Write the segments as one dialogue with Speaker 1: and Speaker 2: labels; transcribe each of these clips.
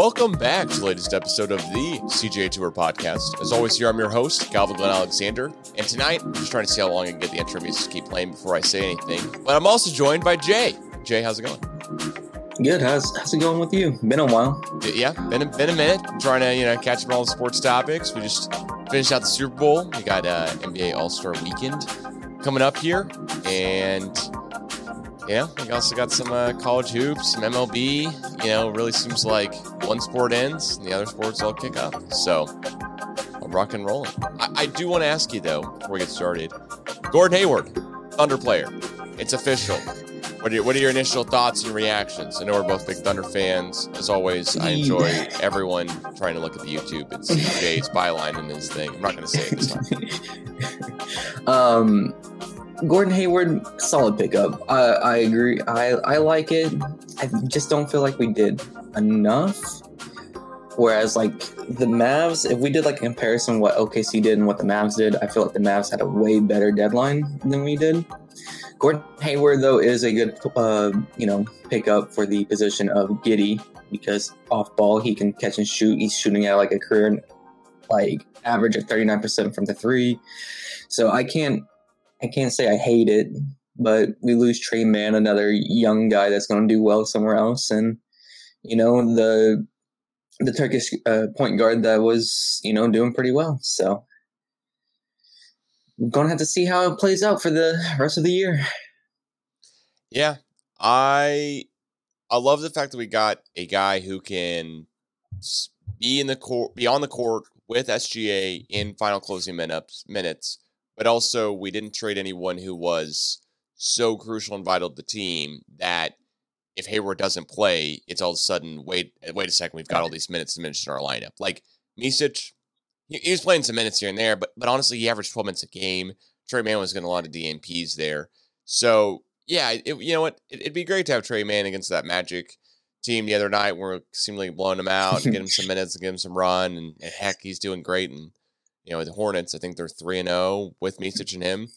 Speaker 1: Welcome back to the latest episode of the CGA Tour podcast. As always, here I'm your host, Calvin Glen Alexander. And tonight, I'm just trying to see how long I can get the intro music to keep playing before I say anything. But I'm also joined by Jay. Jay, how's it going?
Speaker 2: Good. How's how's it going with you? Been a while.
Speaker 1: Yeah, been a, been a minute. I'm trying to you know catch up on all the sports topics. We just finished out the Super Bowl. We got uh, NBA All Star Weekend coming up here, and yeah, we also got some uh, college hoops, some MLB. You know, really seems like one sport ends and the other sports all kick up. So I'm rock and rolling. I, I do want to ask you though before we get started, Gordon Hayward, Thunder player. It's official. What are, your, what are your initial thoughts and reactions? I know we're both big Thunder fans. As always, I enjoy everyone trying to look at the YouTube and see Jay's byline and his thing. I'm not going to say it this
Speaker 2: time. um, Gordon Hayward, solid pickup. I, I agree. I, I like it. I just don't feel like we did enough. Whereas, like the Mavs, if we did like a comparison what OKC did and what the Mavs did, I feel like the Mavs had a way better deadline than we did. Gordon Hayward, though, is a good, uh, you know, pickup for the position of Giddey because off ball he can catch and shoot. He's shooting at like a career like average of thirty nine percent from the three. So I can't, I can't say I hate it, but we lose Tre Mann, another young guy that's going to do well somewhere else, and you know the the Turkish uh, point guard that was you know doing pretty well. So gonna have to see how it plays out for the rest of the year.
Speaker 1: Yeah, I I love the fact that we got a guy who can be in the court, be on the court with SGA in final closing minutes, minutes, but also we didn't trade anyone who was so crucial and vital to the team that if Hayward doesn't play, it's all of a sudden wait wait a second, we've got all these minutes diminished in our lineup. Like Micic, he, was playing some minutes here and there, but but honestly, he averaged 12 minutes a game. Tre Mann was getting a lot of DNPs there. So yeah, it, you know what? It, would be great to have Tre Mann against that Magic team the other night. We're seemingly blowing him out and get him some minutes and give him some run. And, and, heck, he's doing great. And you know, the Hornets, I think they're three and zero oh with Micic and him,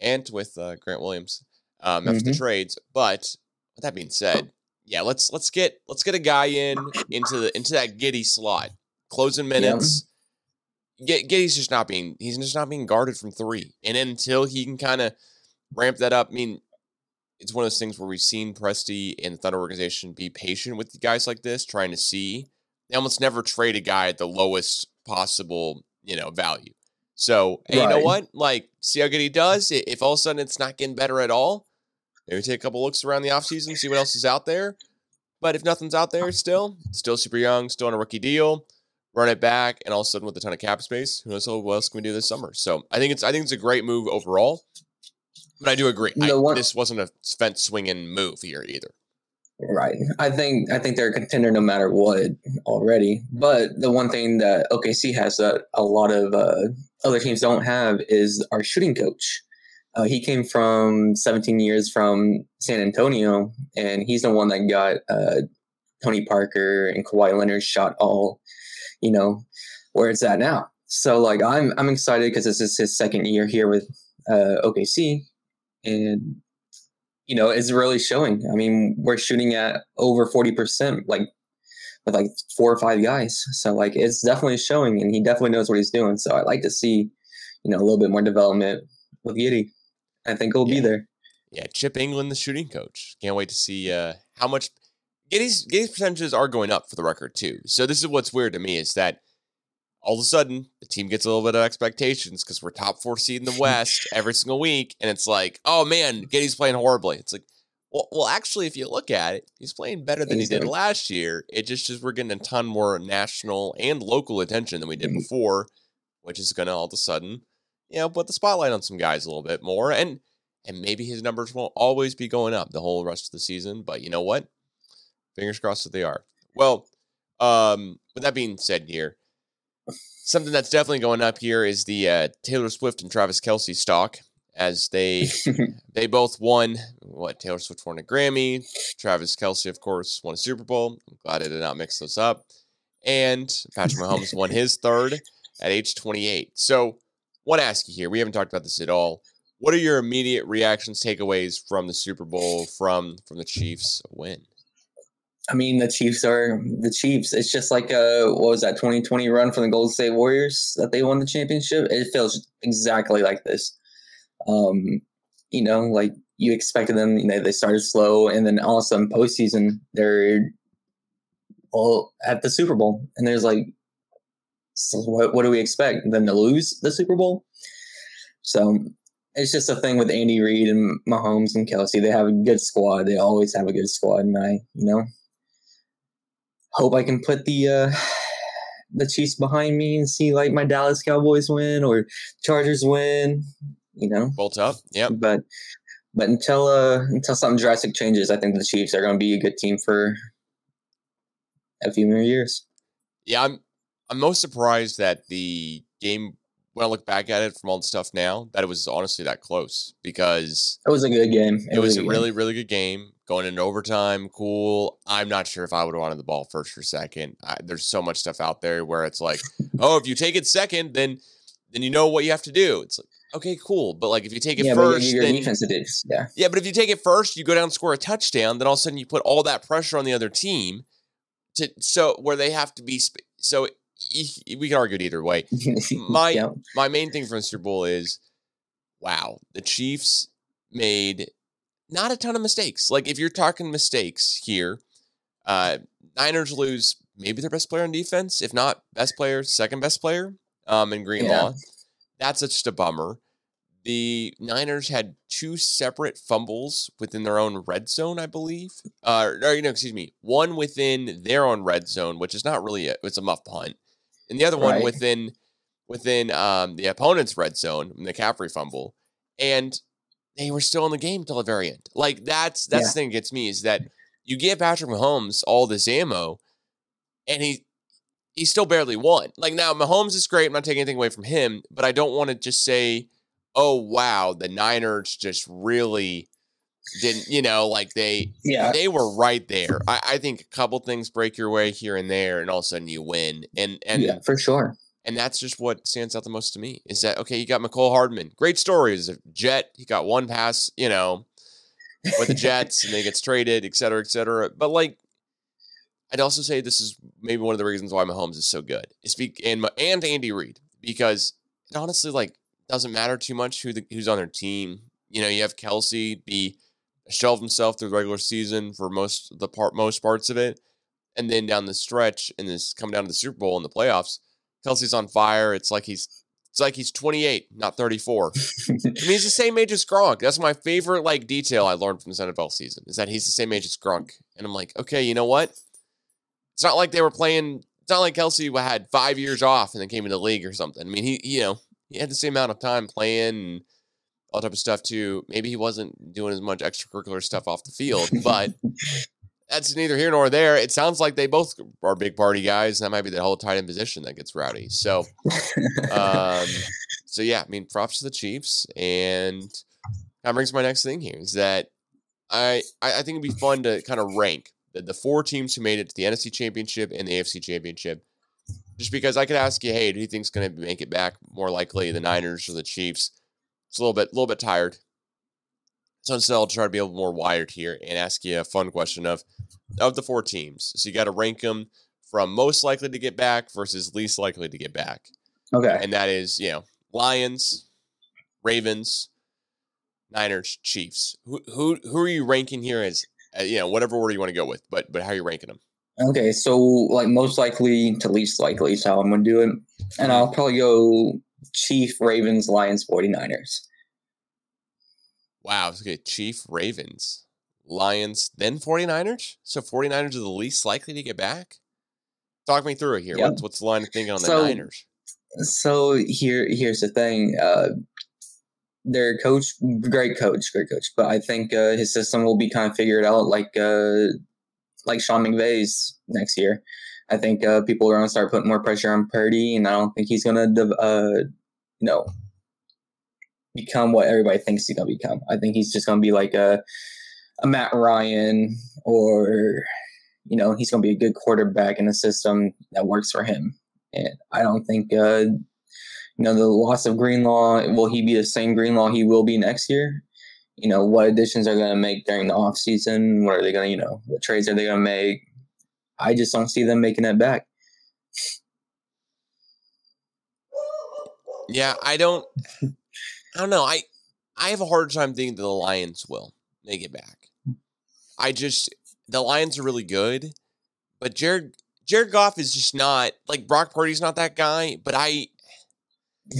Speaker 1: and with uh, Grant Williams um, after mm-hmm. the trades. But with that being said, yeah, let's let's get let's get a guy in into the into that Giddey slot, closing minutes. Giddey's just not being he's just not being guarded from three, and until he can kind of ramp that up, I mean, it's one of those things where we've seen Presti and the Thunder organization be patient with guys like this, trying to see. They almost never trade a guy at the lowest possible, you know, value. So, hey, right. you know what? Like, see how good he does. If all of a sudden it's not getting better at all, maybe take a couple looks around the offseason, see what else is out there. But if nothing's out there still, still super young, still on a rookie deal, run it back, and all of a sudden with a ton of cap space, who knows what else can we do this summer? So I think it's I think it's a great move overall. But I do agree. I, one, this wasn't a fence swinging move here either.
Speaker 2: Right. I think I think they're a contender no matter what already. But the one thing that OKC has that a lot of uh, other teams don't have is our shooting coach. Uh, he came from 17 years from San Antonio, and he's the one that got uh, Tony Parker and Kawhi Leonard shot all, you know, where it's at now. So like I'm I'm excited because this is his second year here with uh, OKC, and you know it's really showing. I mean, we're shooting at over forty percent, like with like four or five guys. So like it's definitely showing, and he definitely knows what he's doing. So I like to see, you know, a little bit more development with Giddey. I think he'll yeah. be there.
Speaker 1: Yeah, Chip Engelland, the shooting coach. Can't wait to see uh, how much Giddey's Giddey's percentages are going up for the record too. So this is what's weird to me is that all of a sudden the team gets a little bit of expectations because we're top four seed in the West every single week, and it's like, oh man, Giddey's playing horribly. It's like, well, well, actually, if you look at it, he's playing better than he did last year. It just is we're getting a ton more national and local attention than we did mm-hmm. before, which is going to all of a sudden, you know, put the spotlight on some guys a little bit more, and and maybe his numbers won't always be going up the whole rest of the season. But you know what? Fingers crossed that they are. Well, um, with that being said, here Something that's definitely going up here is the uh, Taylor Swift and Travis Kelce stock, as they they both won. What Taylor Swift won a Grammy, Travis Kelce of course, won a Super Bowl. I'm glad I did not mix those up. And Patrick Mahomes won his third at age 28. So, want to ask you here? We haven't talked about this at all. What are your immediate reactions, takeaways from the Super Bowl from from the Chiefs win?
Speaker 2: I mean, the Chiefs are the Chiefs. It's just like a what was that 2020 run from the Golden State Warriors that they won the championship? It feels exactly like this. Um, you know, like you expected them. You know, they started slow, and then all of a sudden, postseason, they're all at the Super Bowl, and there's like, so what? What do we expect them to lose the Super Bowl? So it's just a thing with Andy Reid and Mahomes and Kelce. They have a good squad. They always have a good squad, and I, you know, hope I can put the uh, the Chiefs behind me and see like my Dallas Cowboys win or Chargers win. You know,
Speaker 1: bolt up. Yep.
Speaker 2: But but until uh until something drastic changes, I think the Chiefs are going to be a good team for a few more years.
Speaker 1: Yeah, I'm I'm most surprised that the game when I look back at it from all the stuff now, that it was honestly that close because
Speaker 2: it was a good game.
Speaker 1: It, it was, was, a really, game. really good game going into overtime. Cool. I'm not sure if I would have wanted the ball first or second. I, there's so much stuff out there where it's like, oh, if you take it second, then then you know what you have to do. It's like, okay, cool. But like if you take it
Speaker 2: yeah,
Speaker 1: first,
Speaker 2: your,
Speaker 1: your then,
Speaker 2: defense it is. Yeah.
Speaker 1: Yeah, but if you take it first, you go down and score a touchdown, then all of a sudden you put all that pressure on the other team to so where they have to be so we can argue it either way. My yeah. my main thing from Super Bowl is, wow, the Chiefs made not a ton of mistakes. Like if you're talking mistakes here, uh, Niners lose maybe their best player on defense, if not best player, second best player, um, in Greenlaw. Yeah. That's just a bummer. The Niners had two separate fumbles within their own red zone, I believe. Uh, or, you know, excuse me, one within their own red zone, which is not really a, it's a muff punt and the other one within within um, the opponent's red zone, the McCaffrey fumble, and they were still in the game till the very end. Like that's that's yeah. the thing that gets me is that you give Patrick Mahomes all this ammo, and he he still barely won. Like now, Mahomes is great. I'm not taking anything away from him, but I don't want to just say, "Oh wow, the Niners just really." Didn't you know like they yeah. they were right there. I, I think a couple things break your way here and there and all of a sudden you win and and
Speaker 2: yeah for sure.
Speaker 1: and that's just what stands out the most to me is that okay you got Mecole Hardman great story is a jet he got one pass you know with the Jets and they gets traded et cetera et cetera but like I'd also say this is maybe one of the reasons why Mahomes is so good is be, and and Andy Reid because it honestly like doesn't matter too much who the, who's on their team you know you have Kelce be shelved himself through the regular season for most the part most parts of it, and then down the stretch and this come down to the Super Bowl and the playoffs, Kelce's on fire. It's like he's it's like he's 28, not 34. I mean, he's the same age as Gronk. That's my favorite like detail I learned from this NFL season is that he's the same age as Gronk. And I'm like, okay, you know what? It's not like they were playing. It's not like Kelce had five years off and then came into the league or something. I mean, he you know he had the same amount of time playing and all type of stuff too. Maybe he wasn't doing as much extracurricular stuff off the field, but that's neither here nor there. It sounds like they both are big party guys. That might be the whole tight end position that gets rowdy. So, um, so yeah, I mean, props to the Chiefs, and that brings my next thing here is that I I think it'd be fun to kind of rank the, the four teams who made it to the NFC Championship and the AFC Championship. Just because I could ask you, hey, do you think's going to make it back more likely, the Niners or the Chiefs? It's a little bit, a little bit tired. So instead, I'll try to be a little more wired here and ask you a fun question of of the four teams. So you got to rank them from most likely to get back versus least likely to get back.
Speaker 2: Okay.
Speaker 1: And that is, you know, Lions, Ravens, Niners, Chiefs. Who who who are you ranking here as uh, you know whatever order you want to go with, but but how are you ranking them?
Speaker 2: Okay, so like most likely to least likely is how I'm gonna do it, and I'll probably go Chief, Ravens, Lions, 49ers.
Speaker 1: Wow. Okay. Chief, Ravens, Lions, then 49ers? So 49ers are the least likely to get back? Talk me through it here. Yep. What's, what's the line of thinking on so, the Niners?
Speaker 2: So here, here's the thing. Uh, their coach, great coach, great coach, but I think uh, his system will be kind of figured out like uh, like Sean McVay's next year. I think uh, people are going to start putting more pressure on Purdy, and I don't think he's going to, uh, you know, become what everybody thinks he's going to become. I think he's just going to be like a, a Matt Ryan, or you know, he's going to be a good quarterback in a system that works for him. And I don't think, uh, you know, the loss of Greenlaw will he be the same Greenlaw he will be next year? You know, what additions are going to make during the offseason? What are they going to, you know, what trades are they going to make? I just don't see them making it back.
Speaker 1: Yeah, I don't. I don't know. I I have a hard time thinking that the Lions will make it back. I just the Lions are really good, but Jared Jared Goff is just not like Brock Purdy's not that guy. But I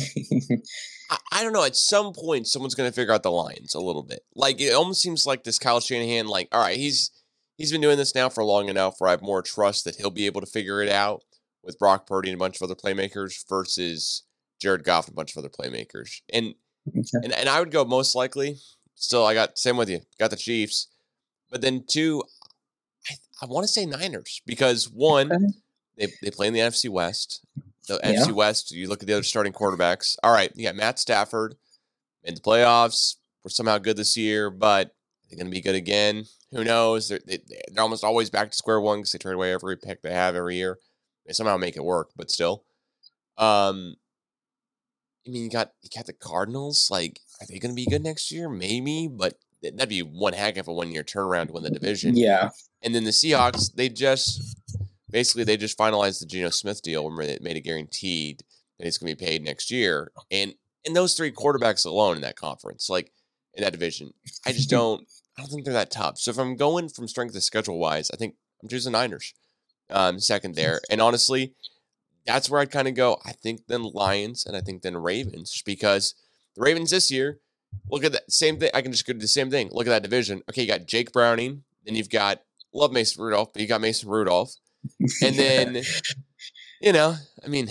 Speaker 1: I, I don't know. At some point, someone's going to figure out the Lions a little bit. Like it almost seems like this Kyle Shanahan. Like, all right, he's he's been doing this now for long enough where I have more trust that he'll be able to figure it out with Brock Purdy and a bunch of other playmakers versus Jared Goff and a bunch of other playmakers. And and, and I would go most likely. Still, I got same with you. Got the Chiefs, but then two, I, I want to say Niners because one, they they play in the NFC West. The
Speaker 2: Yeah.
Speaker 1: NFC West. You look at the other starting quarterbacks. All right, you got Matt Stafford in the playoffs. We're somehow good this year, but they're going to be good again. Who knows? They're, they, they're almost always back to square one because they trade away every pick they have every year. They somehow make it work, but still. Um, I mean, you got you got the Cardinals. Like, are they going to be good next year? Maybe, but that'd be one heck of a one year turnaround to win the division.
Speaker 2: Yeah.
Speaker 1: And then the Seahawks, they just basically they just finalized the Geno Smith deal where it made it guaranteed that he's going to be paid next year. And and those three quarterbacks alone in that conference, like in that division, I just don't I don't think they're that tough. So if I'm going from strength to schedule wise, I think I'm choosing Niners um, second there. And honestly, that's where I'd kind of go. I think then Lions and I think then Ravens, because the Ravens this year, look at that same thing. I can just go do the same thing. Look at that division. Okay, you got Jake Browning, then you've got love Mason Rudolph, but you got Mason Rudolph. And then, you know, I mean,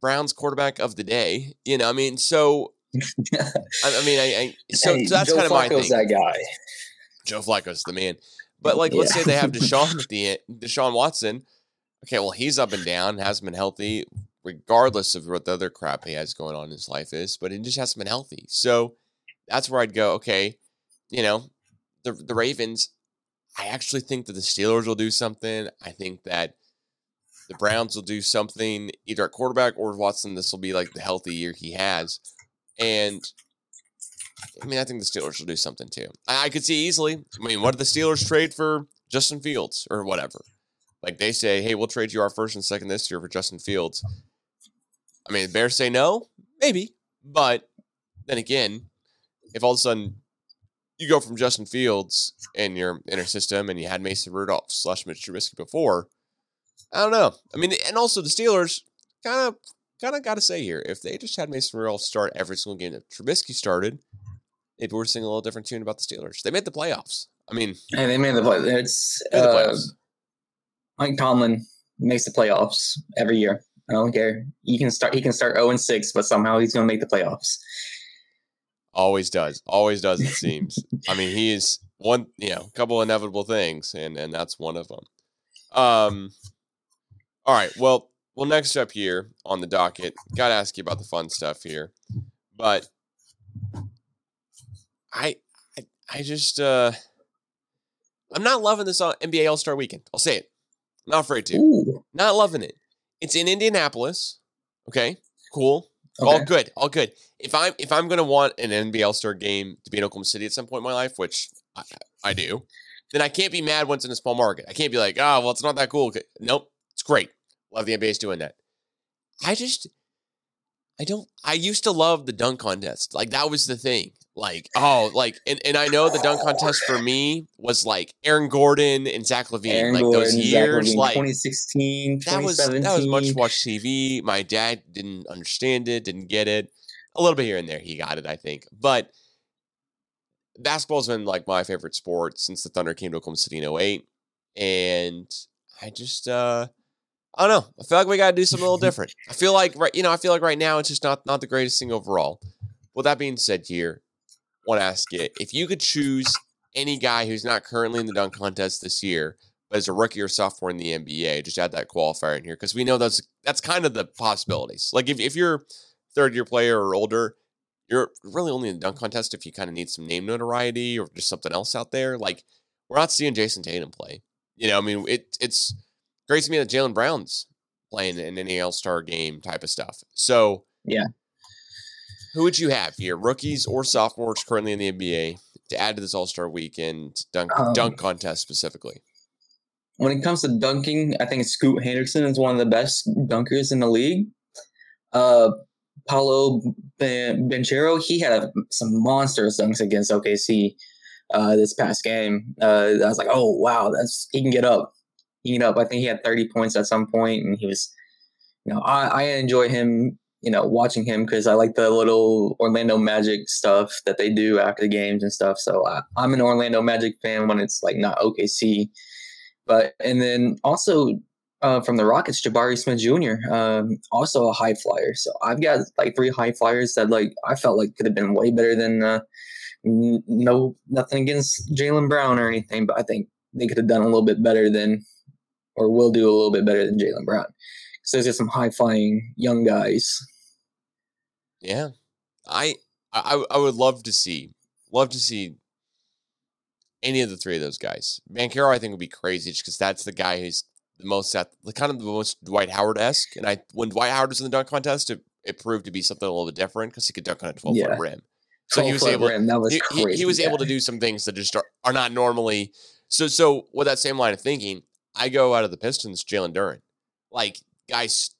Speaker 1: Brown's quarterback of the day. You know, I mean, so I, I mean, I, I so,
Speaker 2: Hey,
Speaker 1: so that's
Speaker 2: Joe
Speaker 1: kind of my
Speaker 2: Flacco's
Speaker 1: thing.
Speaker 2: that guy.
Speaker 1: Joe Flacco's the man. But like, let's say they have Deshaun at the end, Deshaun Watson. Okay, well, he's up and down, hasn't been healthy, regardless of what the other crap he has going on in his life is. But he just hasn't been healthy. So that's where I'd go. Okay, you know, the the Ravens. I actually think that the Steelers will do something. I think that the Browns will do something either at quarterback or Watson. This will be like the healthy year he has, and I mean, I think the Steelers will do something too. I, I could see easily. I mean, what did the Steelers trade for Justin Fields or whatever? Like they say, hey, we'll trade you our first and second this year for Justin Fields. I mean, the Bears say no, maybe, but then again, if all of a sudden you go from Justin Fields in your inner system and you had Mason Rudolph slash Mitch Trubisky before, I don't know. I mean, and also the Steelers kind of kind of got to say here, if they just had Mason Rudolph start every single game that Trubisky started, maybe we're singing a little different tune about the Steelers. They made the playoffs. I mean,
Speaker 2: Hey, they made the play. It's
Speaker 1: the
Speaker 2: uh,
Speaker 1: playoffs.
Speaker 2: Mike Tomlin makes the playoffs every year. I don't care. He can start. He can start zero and six, but somehow he's going to make the playoffs.
Speaker 1: Always does. Always does. It seems. I mean, he is one. You know, a couple inevitable things, and and that's one of them. Um. All right. Well, well. Next up here on the docket, got to ask you about the fun stuff here, but I, I, I just, uh, I'm not loving this NBA All Star Weekend. I'll say it. I'm not afraid to.
Speaker 2: Ooh.
Speaker 1: Not loving it. It's in Indianapolis. Okay. Cool. All good, all good. If I'm if I'm gonna want an NBA All Star game to be in Oklahoma City at some point in my life, which I, I do, then I can't be mad once in a small market. I can't be like, oh, well, it's not that cool. Okay, Nope, it's great. Love the NBA's doing that. I just, I don't. I used to love the dunk contest. Like that was the thing. Like oh, like and, and I know the dunk contest for me was like Aaron Gordon and Zach LaVine.
Speaker 2: Aaron
Speaker 1: like
Speaker 2: Gordon,
Speaker 1: those years,
Speaker 2: LaVine,
Speaker 1: like
Speaker 2: 2016,
Speaker 1: that was
Speaker 2: 2017.
Speaker 1: that was much watch TV. My dad didn't understand it, didn't get it. A little bit here and there, he got it, I think. But basketball's been like my favorite sport since the Thunder came to Oklahoma City in 08. And I just uh I don't know. I feel like we gotta do something a little different. I feel like right you know, I feel like right now it's just not not the greatest thing overall. With that being said here, want to ask you if you could choose any guy who's not currently in the dunk contest this year, but as a rookie or sophomore in the NBA, just add that qualifier in here because we know that's that's kind of the possibilities. Like if, if you're third year player or older, you're really only in the dunk contest if you kind of need some name notoriety or just something else out there. Like we're not seeing Jayson Tatum play. You know, I mean, it it's great to me that Jaylen Brown's playing in any All Star game type of stuff. So
Speaker 2: Yeah.
Speaker 1: who would you have here, rookies or sophomores currently in the NBA, to add to this All Star Weekend dunk
Speaker 2: Um,
Speaker 1: dunk contest specifically?
Speaker 2: when it comes to dunking, I think Scoot Henderson is one of the best dunkers in the league. Uh, Paolo ben- Banchero, he had some monstrous dunks against OKC uh, this past game. Uh, I was like, oh wow, that's he can get up, get up. I think he had 30 points at some point, and he was, you know, I, I enjoy him, you know, watching him because I like the little Orlando Magic stuff that they do after the games and stuff. So I, I'm an Orlando Magic fan when it's like not OKC. But and then also uh, from the Rockets, Jabari Smith Jr. Um, also a high flyer. So I've got like three high flyers that like I felt like could have been way better than uh, n- no nothing against Jaylen Brown or anything, but I think they could have done a little bit better than or will do a little bit better than Jaylen Brown. So there's just some high flying young guys.
Speaker 1: Yeah, I, I I would love to see love to see any of the three of those guys. Banchero, I think would be crazy just because that's the guy who's the most at the kind of the most Dwight Howard esque. And I when Dwight Howard was in the dunk contest, it, it proved to be something a little bit different because he could dunk on a twelve
Speaker 2: Yeah.
Speaker 1: foot rim. So he was able.
Speaker 2: rim, that was
Speaker 1: he, he-
Speaker 2: crazy.
Speaker 1: he was able to do some things that just are, are not normally. So so with that same line of thinking, I go out of the Pistons, Jalen Duren, like guys,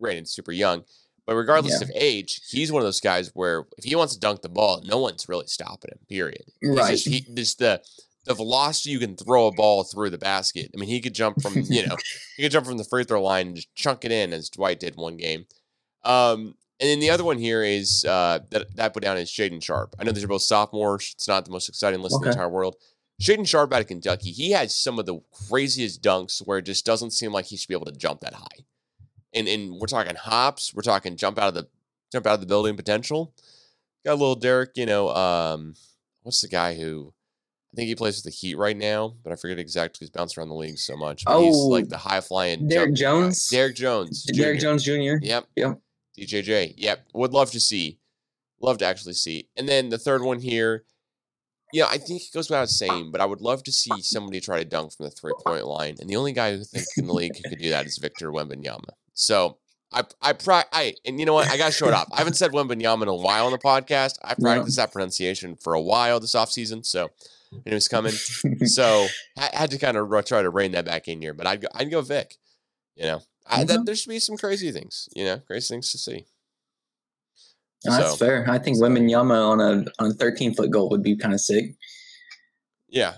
Speaker 1: granted super young, but regardless
Speaker 2: Yeah.
Speaker 1: of age, he's one of those guys where if he wants to dunk the ball, no one's really stopping him. Period.
Speaker 2: Right.
Speaker 1: Just, he, just the the velocity you can throw a ball through the basket. I mean, he could jump from you know he could jump from the free throw line and just chunk it in as Dwight did one game. Um, and then the other one here is uh, that that put down is Shaedon Sharpe. I know these are both sophomores. It's not the most exciting list in the entire world. Shaedon Sharpe out of Kentucky, he has some of the craziest dunks where it just doesn't seem like he should be able to jump that high. And and we're talking hops, we're talking jump out of the jump out of the building potential. Got a little Derrick, you know, um, what's the guy who I think he plays with the Heat right now, but I forget exactly. He's bounced around the league so much. But he's
Speaker 2: Oh,
Speaker 1: like the high flying
Speaker 2: Derrick Jones?
Speaker 1: Derrick Jones.
Speaker 2: Derrick
Speaker 1: Jr..
Speaker 2: Jones Jr.
Speaker 1: Yep.
Speaker 2: Yep.
Speaker 1: DJJ. Yep. Would love to see. Love to actually see. And then the third one here, yeah, I think it goes without saying, but I would love to see somebody try to dunk from the three point line. And the only guy who think in the league who could do that is Victor Wembanyama. So I I pra- I and you know what? I gotta show it up. I haven't said Wembanyama in a while on the podcast. I practiced that pronunciation for a while this offseason, so and it was coming. So I had to kind of try to rein that back in here, but I'd go, I'd go Vic. You know, I, that, there should be some crazy things. You know, crazy things to see.
Speaker 2: No, that's
Speaker 1: So-
Speaker 2: fair. I think Yama on a on a 13 foot goal would be kind of sick.
Speaker 1: Yeah,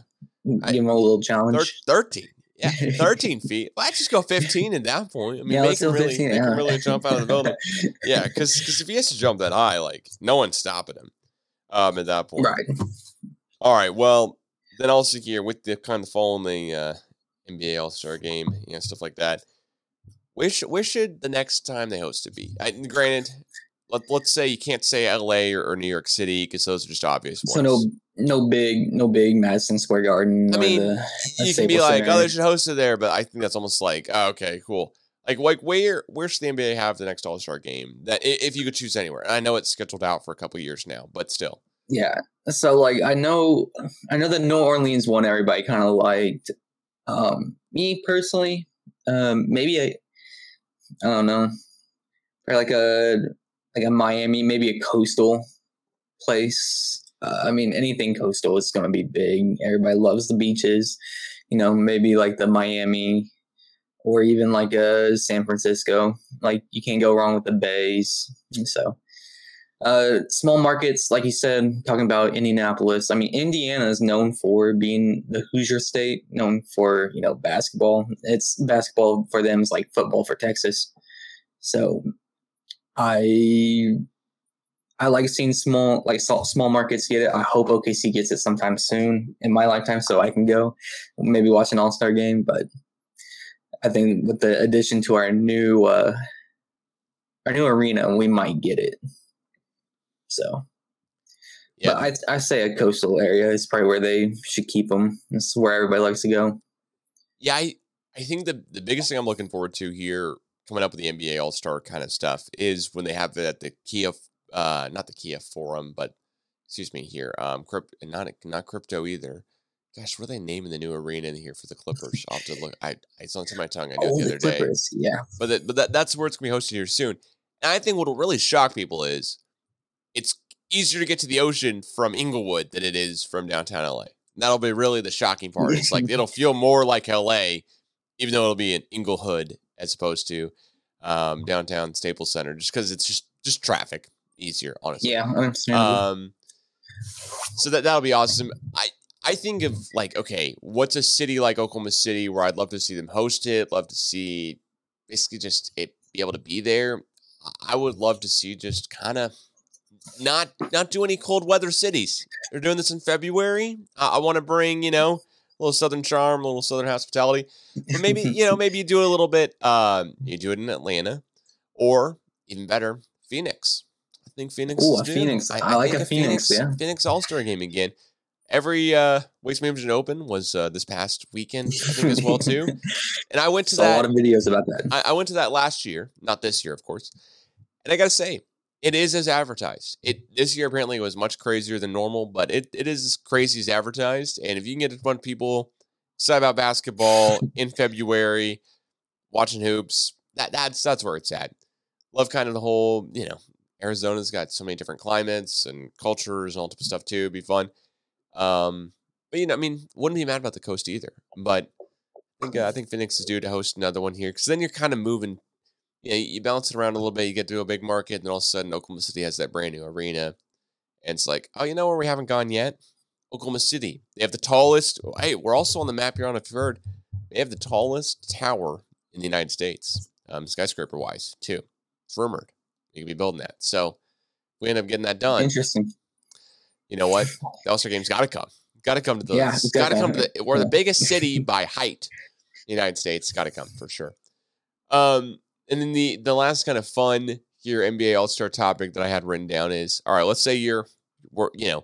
Speaker 1: I-
Speaker 2: Give him a little
Speaker 1: Thir-
Speaker 2: challenge.
Speaker 1: thirteen. Yeah, thirteen feet. Well, I just go fifteen at that point. I mean,
Speaker 2: Yeah,
Speaker 1: make
Speaker 2: let's
Speaker 1: him really,
Speaker 2: 15,
Speaker 1: make him
Speaker 2: yeah.
Speaker 1: really jump out of the building. Yeah, because if he has to jump that high, like no one's stopping him. Um, at that point.
Speaker 2: right.
Speaker 1: All right. Well, then also here with the kind of following the uh, NBA All Star Game, you know, stuff like that. Where should, where should the next time they host it be? I, granted, let, let's say you can't say LA or, or New York City because those are just obvious ones.
Speaker 2: So no no big no big Madison Square Garden.
Speaker 1: I mean,
Speaker 2: the,
Speaker 1: you can be like, oh, they should host it there, but I think that's almost like, oh, okay, cool. Like, like where where should the NBA have the next All Star game? That if you could choose anywhere, and I know it's scheduled out for a couple years now, but still,
Speaker 2: yeah. So like I know I know the New Orleans one everybody kind of liked. Um, me personally, um, maybe I I don't know, or like a like a Miami, maybe a coastal place. Uh, I mean, anything coastal is going to be big. Everybody loves the beaches. You know, maybe like the Miami or even like a San Francisco. Like you can't go wrong with the bays. So, uh, small markets, like you said, talking about Indianapolis. I mean, Indiana is known for being the Hoosier state, known for you know basketball. It's basketball for them is like football for Texas. So, I I like seeing small like small small markets get it. I hope OKC gets it sometime soon in my lifetime, so I can go maybe watch an All Star game. But I think with the addition to our new uh our new arena, we might get it. So,
Speaker 1: yeah.
Speaker 2: but I I say a coastal area is probably where they should keep them. It's where everybody likes to go.
Speaker 1: Yeah, I, I think the the biggest thing I'm looking forward to here coming up with the NBA All Star kind of stuff is when they have it at the Kia, uh, not the Kia Forum, but excuse me here, um, crypt, not not crypto either. Gosh, what are they naming the new arena in here for the Clippers? I'll have to look. I it's on the my tongue. I knew
Speaker 2: Oh,
Speaker 1: the
Speaker 2: the
Speaker 1: other day,
Speaker 2: Clippers, yeah.
Speaker 1: but that, but that, that's where it's gonna be hosted here soon. And I think what will really shock people is it's easier to get to the ocean from Inglewood than it is from downtown LA. And that'll be really the shocking part. It's like it'll feel more like LA, even though it'll be in Inglewood as opposed to um, downtown Staples Center, just because it's just just traffic easier, honestly.
Speaker 2: Yeah, understand.
Speaker 1: Um, so that that'll be awesome. I I think of like, okay, what's a city like Oklahoma City where I'd love to see them host it, love to see basically just it be able to be there. I would love to see just kind of not not do any cold weather cities. They're doing this in February. I, I want to bring you know little southern charm, a little southern hospitality. But maybe you know maybe you do it a little bit. Um, you do it in Atlanta, or even better, Phoenix. I think Phoenix. Is
Speaker 2: a
Speaker 1: due.
Speaker 2: Phoenix. I like
Speaker 1: think
Speaker 2: a Phoenix, yeah.
Speaker 1: Phoenix All Star game again. Every uh, Waste Management Open was uh, this past weekend, I think, as well too. And I went to
Speaker 2: Saw
Speaker 1: that.
Speaker 2: a lot of videos about that.
Speaker 1: I, I went to that last year, not this year, of course. And I gotta say, it is as advertised. It this year apparently was much crazier than normal, but it, it is as crazy as advertised. And if you can get a bunch of people excited about basketball in February, watching hoops, that that's that's where it's at. Love kind of the whole, you know, Arizona's got so many different climates and cultures and all type of stuff too. It'd be fun. Um, but you know, I mean, wouldn't be mad about the coast either. But I think uh, I think Phoenix is due to host another one here because then you're kind of moving. You bounce it around a little bit. You get to a big market, and then all of a sudden, Oklahoma City has that brand new arena, and it's like, oh, you know where we haven't gone yet? Oklahoma City. They have the tallest. Hey, we're also on the map here on a third. They have the tallest tower in the United States, um, skyscraper wise, too. It's rumored you could be building that. So we end up getting that done.
Speaker 2: Interesting.
Speaker 1: You know what? The All Star game's got to come. Got to come to the.
Speaker 2: Yeah, it's
Speaker 1: got to come to the. We're the biggest city by height. in The United States got to come for sure. Um, and then the the last kind of fun here NBA All Star topic that I had written down is all right. Let's say you're, you know,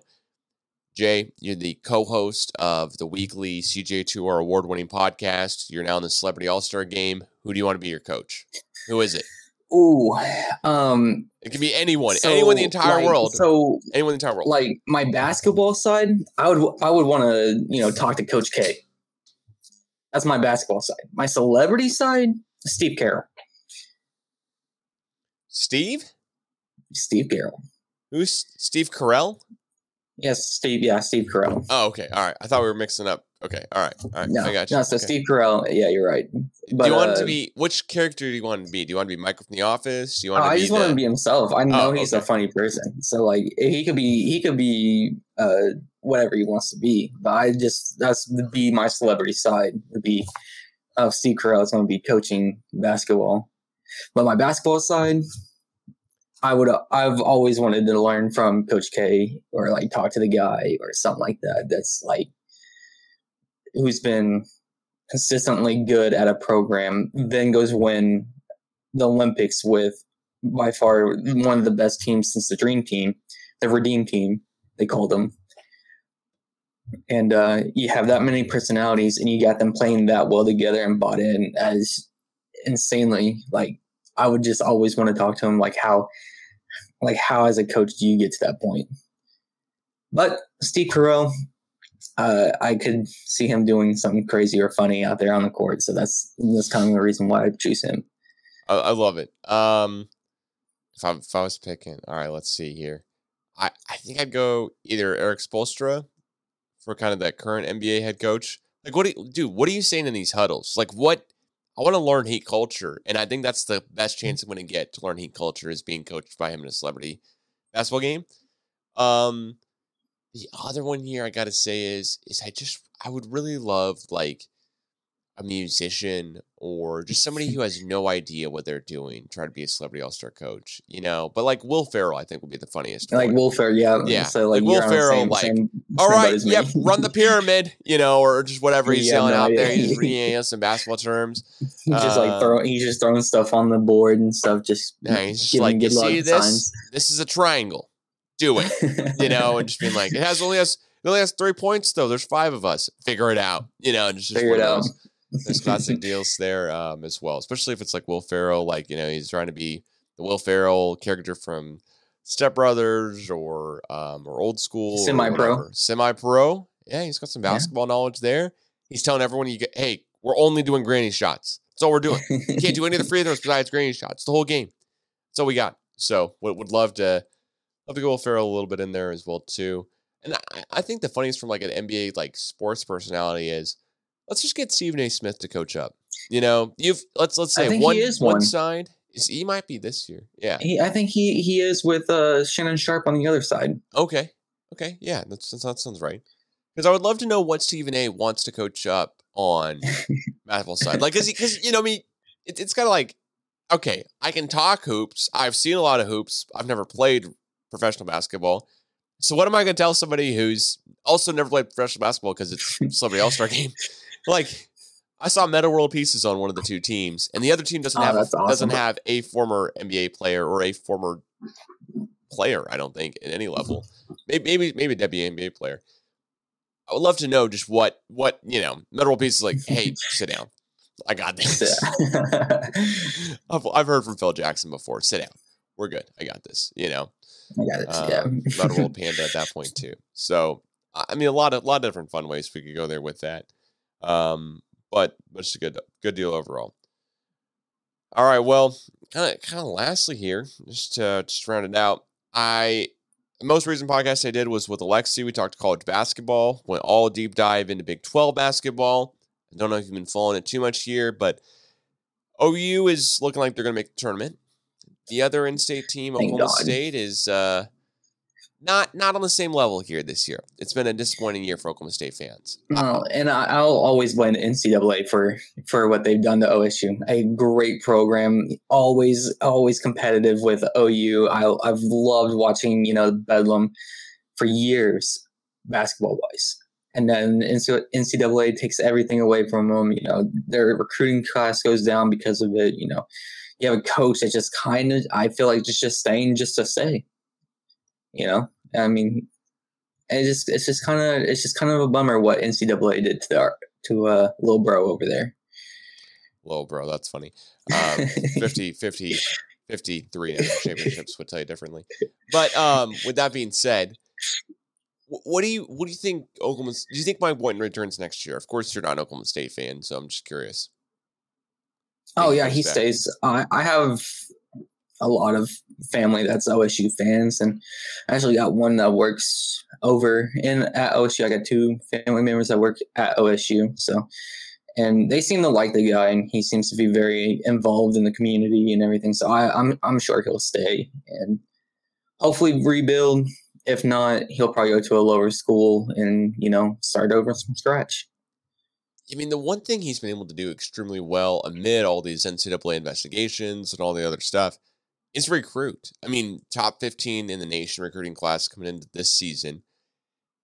Speaker 1: Jay, you're the co-host of the weekly CGA Tour award-winning podcast. You're now in the Celebrity All Star game. Who do you want to be your coach? Who is it?
Speaker 2: Ooh, um,
Speaker 1: It can be anyone, anyone in the entire
Speaker 2: like,
Speaker 1: world,
Speaker 2: So,
Speaker 1: anyone in the entire world.
Speaker 2: like my basketball side, I would I would want to you know talk to Coach K. That's my basketball side. My celebrity side, Steve Carell.
Speaker 1: Steve?
Speaker 2: Steve Carell.
Speaker 1: Who's Steve Carell?
Speaker 2: Yes, Steve. Yeah, Steve Carell.
Speaker 1: Oh, okay. All right. I thought we were mixing up. Okay. All right. All right.
Speaker 2: No,
Speaker 1: I got you.
Speaker 2: no. So
Speaker 1: Okay.
Speaker 2: Steve Carell. Yeah, you're right. But,
Speaker 1: do you want him to
Speaker 2: uh,
Speaker 1: be which character do you want to be? Do you want to be Michael from The Office? Do you
Speaker 2: Oh,
Speaker 1: want to
Speaker 2: I
Speaker 1: be
Speaker 2: just want him to be himself. I know
Speaker 1: Oh,
Speaker 2: he's
Speaker 1: okay.
Speaker 2: a funny person, so like he could be he could be uh whatever he wants to be. But I just that's would be my celebrity side would be of Steve Carell is going to be coaching basketball. But my basketball side, I would I've always wanted to learn from Coach K or like talk to the guy or something like that. That's like who's been consistently good at a program, then goes win the Olympics with by far one of the best teams since the Dream Team, the Redeem Team, they called them. And uh, you have that many personalities, and you got them playing that well together and bought in as insanely. Like I would just always want to talk to him, like how, like how as a coach do you get to that point? But Steve Carell, uh, I could see him doing something crazy or funny out there on the court. So that's that's kind of the reason why I choose him.
Speaker 1: I, I love it. Um, if I, if I was picking, all right, let's see here. I, I think I'd go either Erik Spoelstra for kind of that current NBA head coach. Like, what do you, dude? What are you saying in these huddles? Like, what? I want to learn heat culture, and I think that's the best chance I'm going to get to learn heat culture is being coached by him in a celebrity basketball game. Um, the other one here I got to say is is I just I would really love like a musician or just somebody who has no idea what they're doing try to be a celebrity all-star coach you know but like will ferrell i think would be the funniest
Speaker 2: Like
Speaker 1: one.
Speaker 2: Will Ferrell, yeah,
Speaker 1: Yeah,
Speaker 2: So
Speaker 1: like
Speaker 2: like,
Speaker 1: Will
Speaker 2: you're on the
Speaker 1: Ferrell,
Speaker 2: same-
Speaker 1: like,
Speaker 2: same-
Speaker 1: all right yep run the pyramid you know or just whatever he's
Speaker 2: Yeah,
Speaker 1: yelling
Speaker 2: no,
Speaker 1: out
Speaker 2: yeah.
Speaker 1: there he's reading us in basketball terms
Speaker 2: He's just
Speaker 1: uh,
Speaker 2: like throwing, he's just throwing stuff on the board and stuff. Just
Speaker 1: Nah, he's just like you see this
Speaker 2: signs.
Speaker 1: this is a triangle do it you know and just being like it has only has it only has three points though there's five of us figure it out you know and just, just
Speaker 2: Figure it out.
Speaker 1: those. There's classic deals there um, as well, especially if it's like Will Ferrell, like you know he's trying to be the Will Ferrell character from Step Brothers or um, or Old School,
Speaker 2: Semi-pro.
Speaker 1: semi-pro. Yeah, he's got some
Speaker 2: Yeah.
Speaker 1: basketball knowledge there. He's telling everyone, "You get, hey, we're only doing granny shots. That's all we're doing. You can't do any of the free throws besides granny shots. The whole game. That's all we got. So would, would love to love to go Will Ferrell a little bit in there as well too. And I, I think the funniest from like an NBA like sports personality is let's just get Stephen A. Smith to coach up. You know, you've let's let's say one
Speaker 2: is
Speaker 1: one
Speaker 2: one.
Speaker 1: side is he might be this year. Yeah.
Speaker 2: He, I think he he is with uh, Shannon Sharpe on the other side.
Speaker 1: Okay. Okay. Yeah, that's, that sounds right. Because I would love to know what Stephen A. wants to coach up on basketball side. Like, cause, because you know, I mean, it, it's kind of like, okay, I can talk hoops. I've seen a lot of hoops. I've never played professional basketball. So what am I going to tell somebody who's also never played professional basketball because it's Celebrity All Star game? Like, I saw Metta World Pieces on one of the two teams, and the other team doesn't
Speaker 2: Oh,
Speaker 1: have
Speaker 2: awesome.
Speaker 1: doesn't have a former NBA player or a former player. I don't think at any level. Maybe maybe maybe a WNBA player. I would love to know just what what you know. Metta World Pieces like, hey, sit down. I got this. I've, I've heard from Phil Jackson before. Sit down. We're good. I got this. You know,
Speaker 2: I got it.
Speaker 1: um,
Speaker 2: yeah.
Speaker 1: Meta World Panda at that point too. So I I mean, a lot of a lot of different fun ways we could go there with that. Um, but but it's a good good deal overall. All right. Well, kind of kind of lastly here, just to just round it out. I the most recent podcast I did was with Alexi. We talked college basketball. Went all deep dive into Big Twelve basketball. I don't know if you've been following it too much here, but OU is looking like they're going to make the tournament. The other in-state team,
Speaker 2: Thank
Speaker 1: Oklahoma
Speaker 2: God.
Speaker 1: State, is uh, not not on the same level here this year. It's been a disappointing year for Oklahoma State fans.
Speaker 2: No, and I, I'll always blame the NCAA for for what they've done to OSU. A great program, always always competitive with OU. I, I've loved watching you know Bedlam for years, basketball wise. And then NCAA takes everything away from them. You know, their recruiting class goes down because of it. You know, you have a coach that just kind of, I feel like just just staying just to say. You know, I mean, it's just it's just kind of it's just kind of a bummer what NCAA did to our to uh little bro over there.
Speaker 1: Whoa, bro, that's funny. Um, 50, 50, 53 championships would tell you differently. But um, with that being said, what do you what do you think Oklahoma? Do you think Mike Boynton returns next year? Of course, you're not an Oklahoma State fan, so I'm just curious.
Speaker 2: oh yeah, he
Speaker 1: back.
Speaker 2: stays. I I have a lot of family that's OSU fans, and I actually got one that works over in at OSU. I got two family members that work at OSU, so. And they seem to like the guy, and he seems to be very involved in the community and everything. So I, I'm I'm sure he'll stay and hopefully rebuild. If not, he'll probably go to a lower school and you know start over from scratch.
Speaker 1: I mean, the one thing he's been able to do extremely well amid all these NCAA investigations and all the other stuff is recruit. I mean, top 15 in the nation recruiting class coming into this season.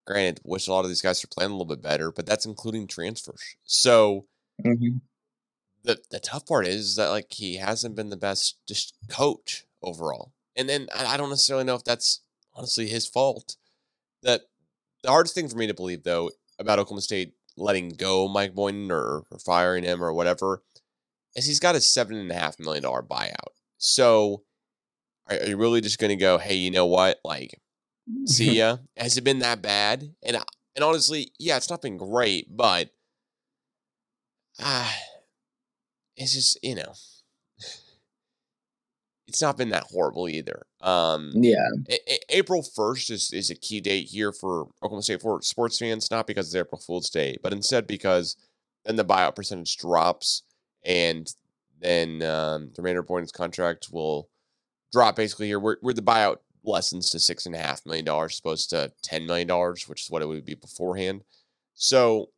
Speaker 1: Granted, wish a lot of these guys are playing a little bit better, but that's including transfers. So
Speaker 2: Mm-hmm.
Speaker 1: the the tough part is that like he hasn't been the best just coach overall. And then I I don't necessarily know if that's honestly his fault. That the hardest thing for me to believe though about Oklahoma State letting go Mike Boynton or, or firing him or whatever is he's got a seven and a half million dollar buyout. So are, you really just gonna go, hey, you know what? Like, see ya? Has it been that bad? And and honestly, yeah, it's not been great, but ah, it's just you know, it's not been that horrible either. Um,
Speaker 2: yeah,
Speaker 1: A- A- April 1st is, is a key date here for Oklahoma State for sports fans, not because it's April Fool's Day, but instead because then the buyout percentage drops and then um, the remainder of Boynton's contract will drop basically here We're the buyout lessens to six and a half million dollars supposed to ten million dollars, which is what it would be beforehand. So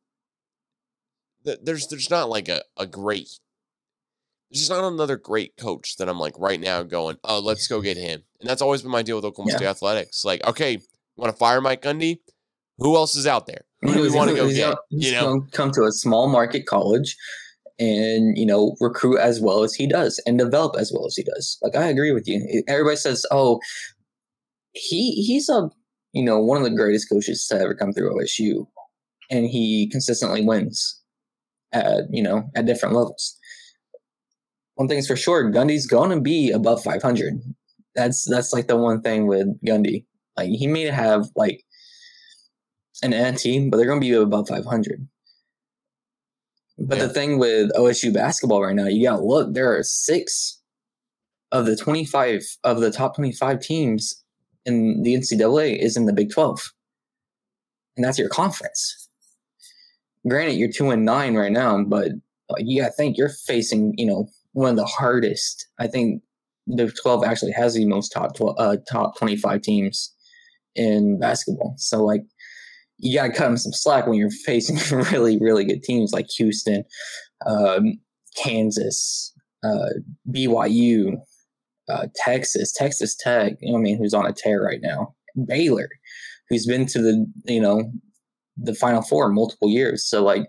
Speaker 1: th- there's there's not like a, a great there's just not another great coach that I'm like right now going, oh, let's go get him. And that's always been my deal with Oklahoma
Speaker 2: Yeah.
Speaker 1: State athletics. Like, okay, want to fire Mike Gundy? Who else is out there? Who do we want to go get?
Speaker 2: gonna-
Speaker 1: You know,
Speaker 2: come to a small market college and you know recruit as well as he does and develop as well as he does. Like I agree with you. Everybody says, "Oh, he he's a you know one of the greatest coaches to ever come through OSU, and he consistently wins at you know at different levels." One thing's for sure, Gundy's gonna be above 500. That's that's like the one thing with Gundy. Like he may have like an NT, but they're going to be above 500. But
Speaker 1: Yeah.
Speaker 2: the thing with OSU basketball right now, you got to look. There are six of the 25 of the top 25 teams in the NCAA is in the Big 12. and that's your conference. Granted, you're two and nine right now, but you gotta think you're facing, you know, one of the hardest. I think the 12 actually has the most top 12, uh, top 25 teams in basketball. So like you got to cut them some slack when you're facing really really good teams like Houston, um, Kansas, uh, BYU, uh, Texas, Texas Tech. You know, I mean, who's on a tear right now? Baylor, who's been to the you know the Final Four multiple years. So like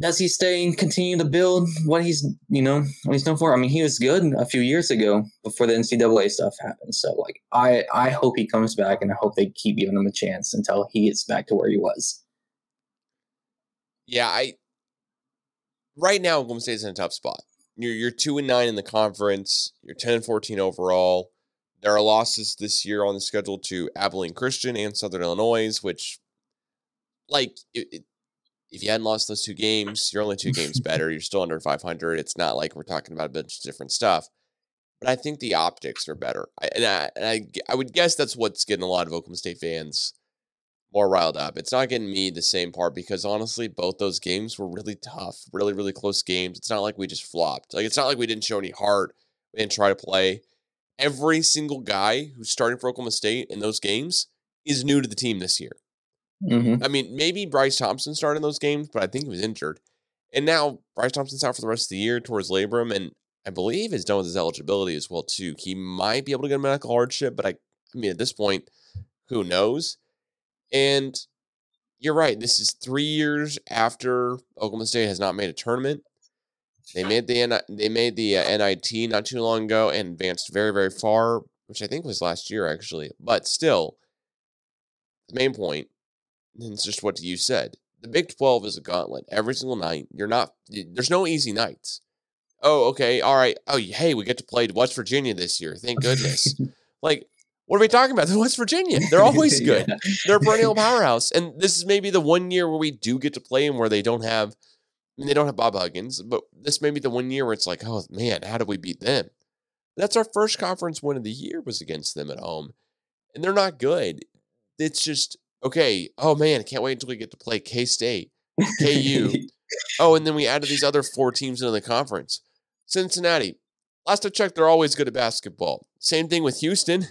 Speaker 2: does he stay and continue to build what he's you know he's known for? I mean, he was good a few years ago before the NCAA stuff happened. So like, I I hope he comes back, and I hope they keep giving him a chance until he gets back to where he was.
Speaker 1: Yeah, I right now Oklahoma State's in a tough spot. You're you're two and nine in the conference. You're ten and fourteen overall. There are losses this year on the schedule to Abilene Christian and Southern Illinois, which, like, it, it, if you hadn't lost those two games, you're only two games better. You're still under 500. It's not like we're talking about a bunch of different stuff. But I think the optics are better. I, and, I, and I, I would guess that's what's getting a lot of Oklahoma State fans more riled up. It's not getting me the same part because honestly, both those games were really tough, really, really close games. It's not like we just flopped. Like, it's not like we didn't show any heart. and try to play. Every single guy who's starting for Oklahoma State in those games is new to the team this year. Mm-hmm. I mean, maybe Bryce Thompson started in those games, but I think he was injured. And now Bryce Thompson's out for the rest of the year towards labrum, and I believe is done with his eligibility as well too. He might be able to get a medical hardship, but I, I mean, at this point, who knows? And you're right. This is three years after Oklahoma State has not made a tournament. They made the they made the uh, NIT not too long ago and advanced very very far, which I think was last year actually. But still, the main point and it's just what you said. The Big 12 is a gauntlet every single night. You're not, there's no easy nights. Oh, okay. All right. Oh, hey, we get to play West Virginia this year. Thank goodness. like, what are we talking about? West Virginia. They're always good. yeah. They're a perennial powerhouse. And this is maybe the one year where we do get to play them where they don't have, I mean, they don't have Bob Huggins, but this may be the one year where it's like, oh man, how do we beat them? That's our first conference win of the year was against them at home. And they're not good. It's just okay, oh man, can't wait until we get to play K State, KU. oh, and then we added these other four teams into the conference. Cincinnati. Last I checked, they're always good at basketball. Same thing with Houston.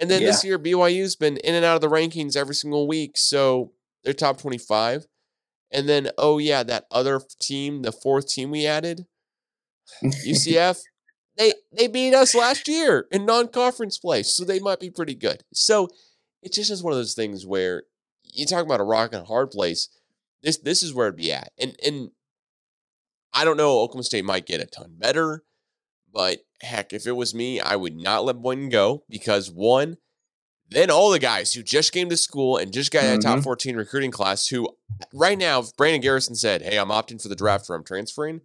Speaker 1: And then yeah. this year, BYU's been in and out of the rankings every single week. So they're top 25. And then, oh, yeah, that other team, the fourth team we added, UCF, they they beat us last year in non-conference play. So they might be pretty good. So it just is one of those things where you talk about a rock and a hard place. This this is where it'd be at. And and I don't know, Oklahoma State might get a ton better, but heck, if it was me, I would not let Boynton go because one, then all the guys who just came to school and just got mm-hmm. a top 14 recruiting class, who right now, if Brandon Garrison said, Hey, I'm opting for the draft or I'm transferring,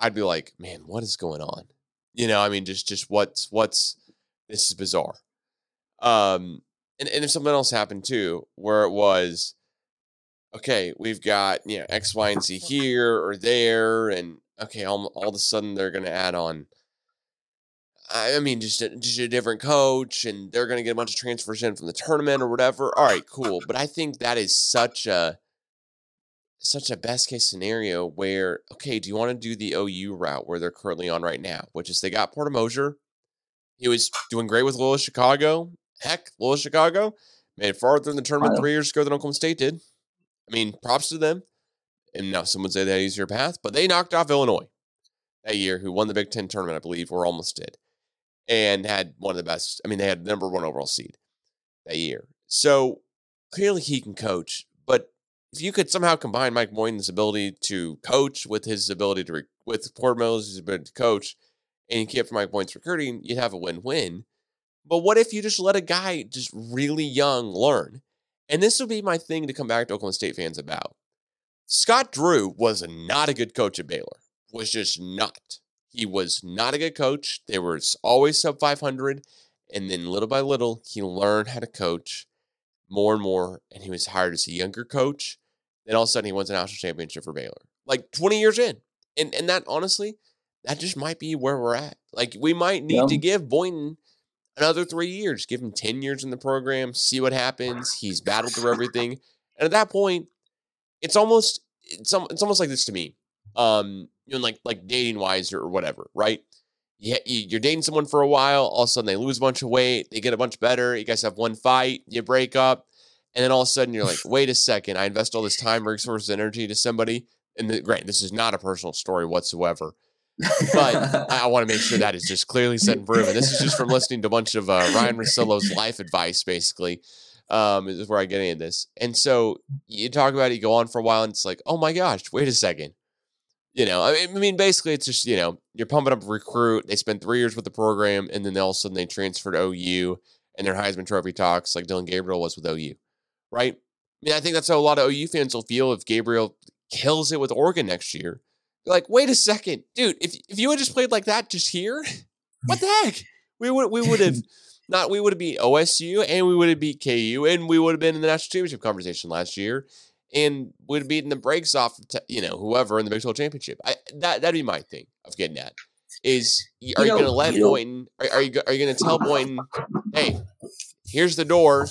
Speaker 1: I'd be like, Man, what is going on? You know, I mean, just just what's what's this is bizarre. Um, and, and if something else happened too, where it was, okay, we've got you know X, Y, and Z here or there, and okay, all, all of a sudden they're going to add on. I mean, just a, just a different coach, and they're going to get a bunch of transfers in from the tournament or whatever. All right, cool. But I think that is such a such a best case scenario where okay, do you want to do the OU route where they're currently on right now, which is they got Porter Moser. He was doing great with Loyola Chicago. Heck, Loyola Chicago made it farther in the tournament three years ago than Oklahoma State did. I mean, props to them. And now some would say they had easier path, but they knocked off Illinois that year, who won the Big Ten tournament, I believe, or almost did, and had one of the best. I mean, they had the number one overall seed that year. So clearly he can coach, but if you could somehow combine Mike Boynton's ability to coach with his ability to re- with Porter Miller's ability to coach, and you keep Mike Boynton's recruiting, you'd have a win-win. But what if you just let a guy just really young learn? And this would be my thing to come back to Oklahoma State fans about. Scott Drew was not a good coach at Baylor. Was just not. He was not a good coach. They were always sub 500. And then little by little, he learned how to coach more and more. And he was hired as a younger coach. Then all of a sudden, he wins a national championship for Baylor, like 20 years in. And, and that honestly, that just might be where we're at. Like, we might need yeah. to give Boynton another three years. Give him 10 years in the program, see what happens. He's battled through everything. And at that point, it's almost it's, it's almost like this to me. Um, you know, like like dating wise or whatever, right? Yeah, you're dating someone for a while, all of a sudden they lose a bunch of weight, they get a bunch better, you guys have one fight, you break up, and then all of a sudden you're like, wait a second, I invest all this time, resources, energy to somebody. And the, great, this is not a personal story whatsoever. But I want to make sure that is just clearly said and proven. This is just from listening to a bunch of uh, Ryan Russillo's life advice, basically. Um, is where I get into this. And so you talk about it, you go on for a while, and it's like, oh my gosh, wait a second. You know, I mean, basically, it's just, you know, you're pumping up a recruit. They spend three years with the program, and then all of a sudden they transfer to OU, and their Heisman Trophy talks like Dillon Gabriel was with OU, right? I mean, I think that's how a lot of OU fans will feel if Gabriel kills it with Oregon next year. You're like, wait a second, dude. If if you had just played like that just here, what the heck? We would we would have not we would have beat OSU and we would have beat KU and we would have been in the national championship conversation last year and would have beaten the brakes off, you know, whoever in the Big 12 championship. I, that that'd be my thing of getting at is are you, you going to let Boynton? Are, are you are you going to tell Boynton, hey, here's the door.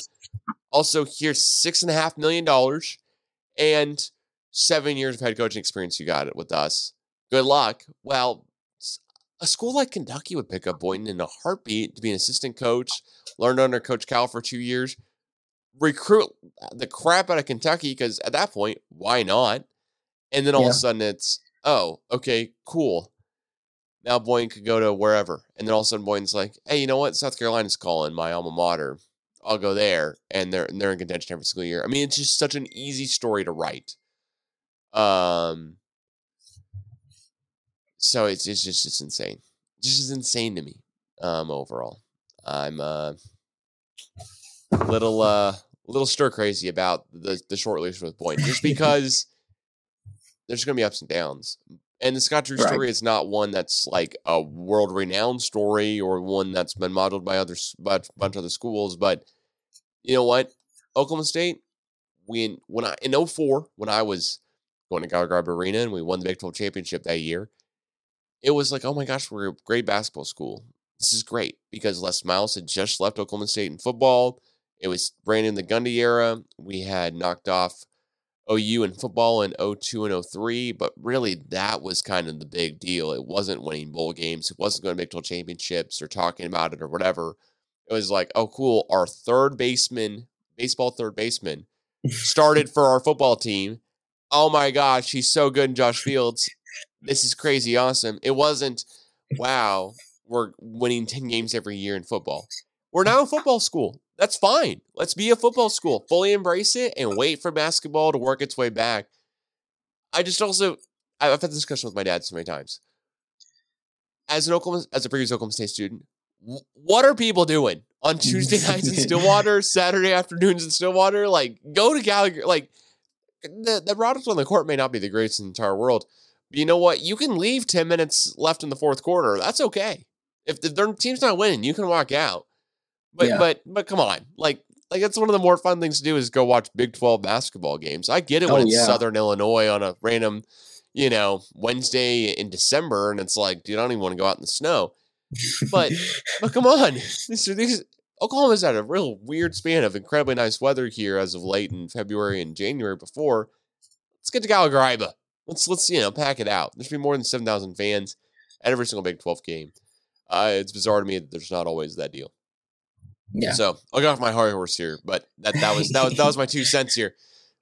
Speaker 1: Also, here's six and a half million dollars and seven years of head coaching experience. You got it with us. Good luck. Well, a school like Kentucky would pick up Boynton in a heartbeat to be an assistant coach, learned under Coach Cal for two years, recruit uh, the crap out of Kentucky because at that point, why not? And then all yeah. of a sudden it's, oh, okay, cool. Now Boynton could go to wherever. And then all of a sudden Boynton's like, hey, you know what? South Carolina's calling my alma mater. I'll go there. And they're, and they're in contention every single year. I mean, it's just such an easy story to write. Um, so it's it's just it's insane. This is insane to me. Um, overall, I'm uh a little uh a little stir crazy about the the short leash with point just because there's going to be ups and downs. And the Scott Drew right. story is not one that's like a world renowned story or one that's been modeled by other by a bunch of other schools. But you know what, Oklahoma State, when when I in 04, when I was going to Gallagher Arena and we won the Big 12 championship that year, it was like, oh my gosh, we're a great basketball school. This is great because Les Miles had just left Oklahoma State in football. It was Brandon the Gundy era. We had knocked off OU in football in 02 and 03, but really that was kind of the big deal. It wasn't winning bowl games. It wasn't going to Big 12 championships or talking about it or whatever. It was like, oh, cool. Our third baseman, baseball third baseman, started for our football team. Oh my gosh, he's so good in Josh Fields this is crazy awesome. It wasn't, wow, we're winning 10 games every year in football. We're now a football school. That's fine. Let's be a football school. Fully embrace it and wait for basketball to work its way back. I just also, I've had this discussion with my dad so many times. As an Oklahoma, as a previous Oklahoma State student, what are people doing on Tuesday nights in Stillwater, Saturday afternoons in Stillwater? Like, go to Gallagher. Like, the, the products on the court may not be the greatest in the entire world, But you know what? You can leave 10 minutes left in the fourth quarter. That's okay. If, if their team's not winning, you can walk out. But yeah. but but come on. Like like that's one of the more fun things to do is go watch Big 12 basketball games. I get it when oh, it's yeah. Southern Illinois on a random, you know, Wednesday in December and it's like, dude, I don't even want to go out in the snow. But but come on. These, these Oklahoma's had a real weird span of incredibly nice weather here as of late in February and January before. Let's get to Gallagher Let's let's you know pack it out. There should be more than seven thousand fans at every single Big Twelve game. Uh, it's bizarre to me that there's not always that deal. Yeah. So I'll get off my high horse here, but that that was that was that was my two cents here.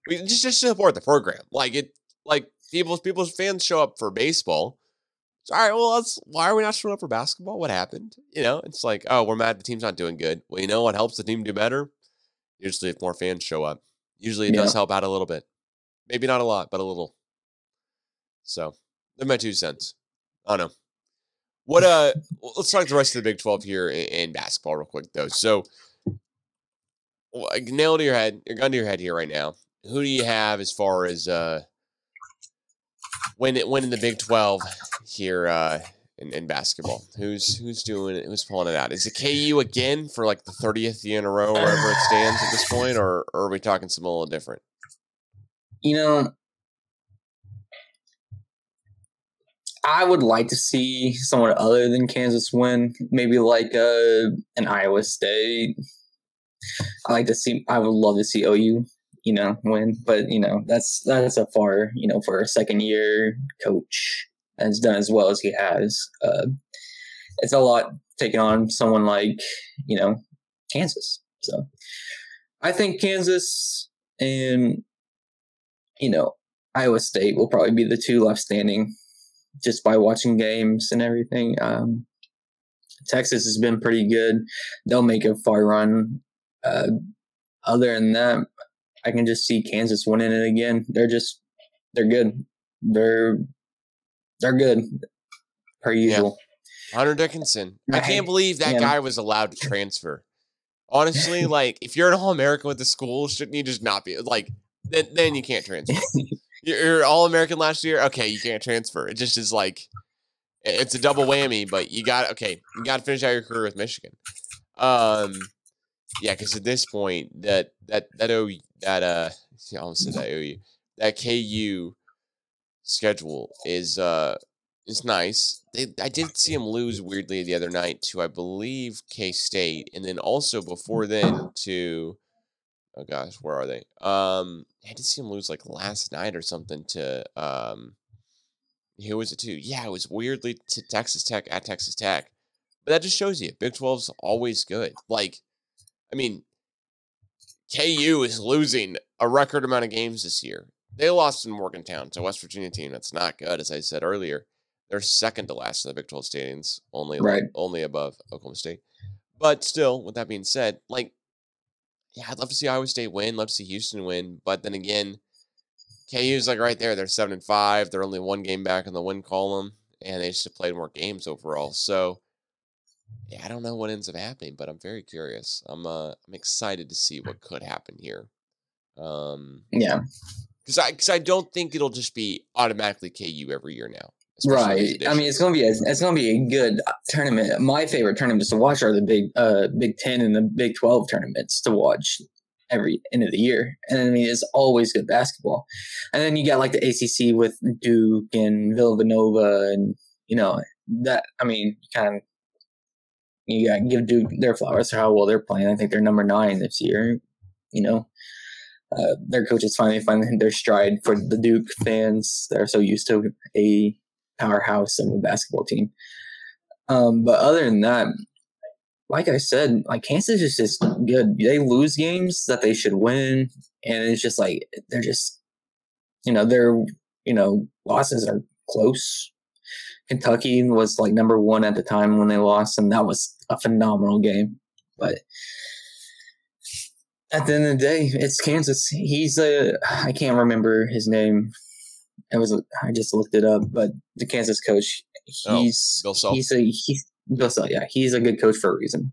Speaker 1: We just just support the program. Like it, like people's people's fans show up for baseball. All right, well, let's. Why are we not showing up for basketball? What happened? You know, it's like, oh, we're mad the team's not doing good. Well, you know what helps the team do better? Usually, if more fans show up, usually it yeah. does help out a little bit. Maybe not a lot, but a little. So they're my two cents. I don't know. What uh let's talk the rest of the Big 12 here in, in basketball real quick though. So nail to your head, your gun to your head here right now. Who do you have as far as uh when it winning the Big 12 here uh in, in, basketball? Who's who's doing it? Who's pulling it out? Is it KU again for like the 30th year in a row, wherever it stands at this point, or, or are we talking something a little different?
Speaker 2: You know, I would like to see someone other than Kansas win, maybe like uh, an Iowa State. I like to see. I would love to see OU, you know, win, but you know that's that's a far, you know, for a second year coach has done as well as he has. Uh, it's a lot taking on someone like you know Kansas. So I think Kansas and you know Iowa State will probably be the two left standing just by watching games and everything. Um, Texas has been pretty good. They'll make a far run. Uh, other than that, I can just see Kansas winning it again. They're just they're good. They're they're good per usual.
Speaker 1: Yeah. Hunter Dickinson. I can't believe that yeah. guy was allowed to transfer. Honestly, like if you're an All American with the school, shouldn't you just not be like then then you can't transfer. you're all American last year. Okay, you can't transfer. It just is like it's a double whammy. But you got okay, you got to finish out your career with Michigan. Um, yeah, because at this point, that that that O that uh, I almost said that OU that KU schedule is uh is nice. They, I did see him lose weirdly the other night to I believe K State, and then also before then to oh gosh, where are they? Um, I did see him lose like last night or something to um, who was it to? Yeah, it was weirdly to Texas Tech at Texas Tech. But that just shows you Big 12's always good. Like, I mean, KU is losing a record amount of games this year. They lost in Morgantown to West Virginia team that's not good, as I said earlier. They're second to last in the Big 12 standings, only right. only above Oklahoma State. But still, with that being said, like yeah, I'd love to see Iowa State win. Love to see Houston win. But then again, KU's like right there. They're seven and five. They're only one game back in the win column, and they just have played more games overall. So I don't know what ends up happening, but I'm very curious. I'm uh I'm excited to see what could happen here. Um
Speaker 2: Yeah.
Speaker 1: Because I because I don't think it'll just be automatically KU every year now.
Speaker 2: Right. I mean, it's gonna be a, it's gonna be a good uh, tournament. My favorite tournaments to watch are the big uh Big Ten and the Big Twelve tournaments to watch every end of the year. And I mean, it's always good basketball. And then you got like the ACC with Duke and Villanova, and you know that. I mean, kind of you got give Duke their flowers for how well they're playing. I think they're number nine this year. You know, uh, their coaches finally finding their stride for the Duke fans that are so used to a powerhouse of a basketball team. Um, but other than that, like I said, like Kansas is just good. They lose games that they should win, and it's just like they're just, you know, their you know losses are close. Kentucky was like number one at the time when they lost, and that was a phenomenal game. But at the end of the day, it's Kansas. He's a I can't remember his name it was I just looked it up, but the Kansas coach, oh, he's oh, Bill Self. he's a he's Bill Self, yeah, he's a good coach for a reason.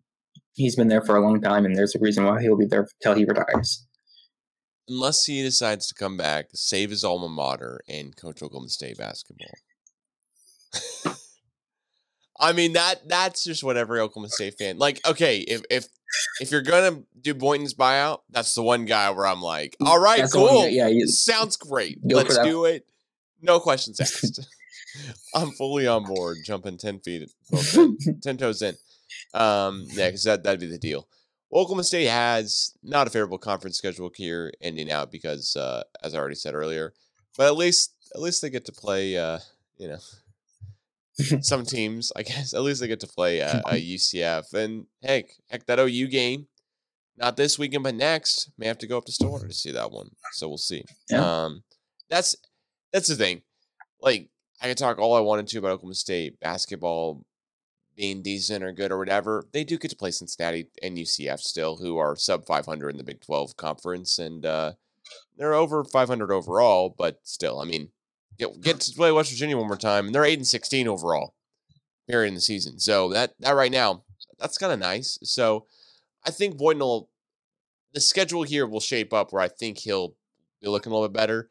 Speaker 2: He's been there for a long time, and there's a reason why he'll be there till he retires.
Speaker 1: Unless he decides to come back, save his alma mater, and coach Oklahoma State basketball. I mean that that's just what every Oklahoma State fan like. Okay, if if if you're gonna do Boynton's buyout, that's the one guy where I'm like, all right, that's cool, yeah, you, sounds great. Let's do it. No questions asked. I'm fully on board, jumping ten feet, ten toes in. Um, yeah, because that that'd be the deal. Oklahoma State has not a favorable conference schedule here, ending out because, uh, as I already said earlier, but at least at least they get to play. Uh, you know, some teams, I guess, at least they get to play a, a UCF. And heck, heck, that OU game, not this weekend, but next, may have to go up to Stillwater to see that one. So we'll see. Yeah. Um, that's that's the thing. Like I could talk all I wanted to about Oklahoma State basketball being decent or good or whatever. They do get to play Cincinnati and UCF still, who are sub 500 in the Big 12 conference, and uh, they're over 500 overall. But still, I mean, get, get to play West Virginia one more time, and they're eight and 16 overall. Period in the season. So that that right now, that's kind of nice. So I think Boynton will. The schedule here will shape up where I think he'll be looking a little bit better.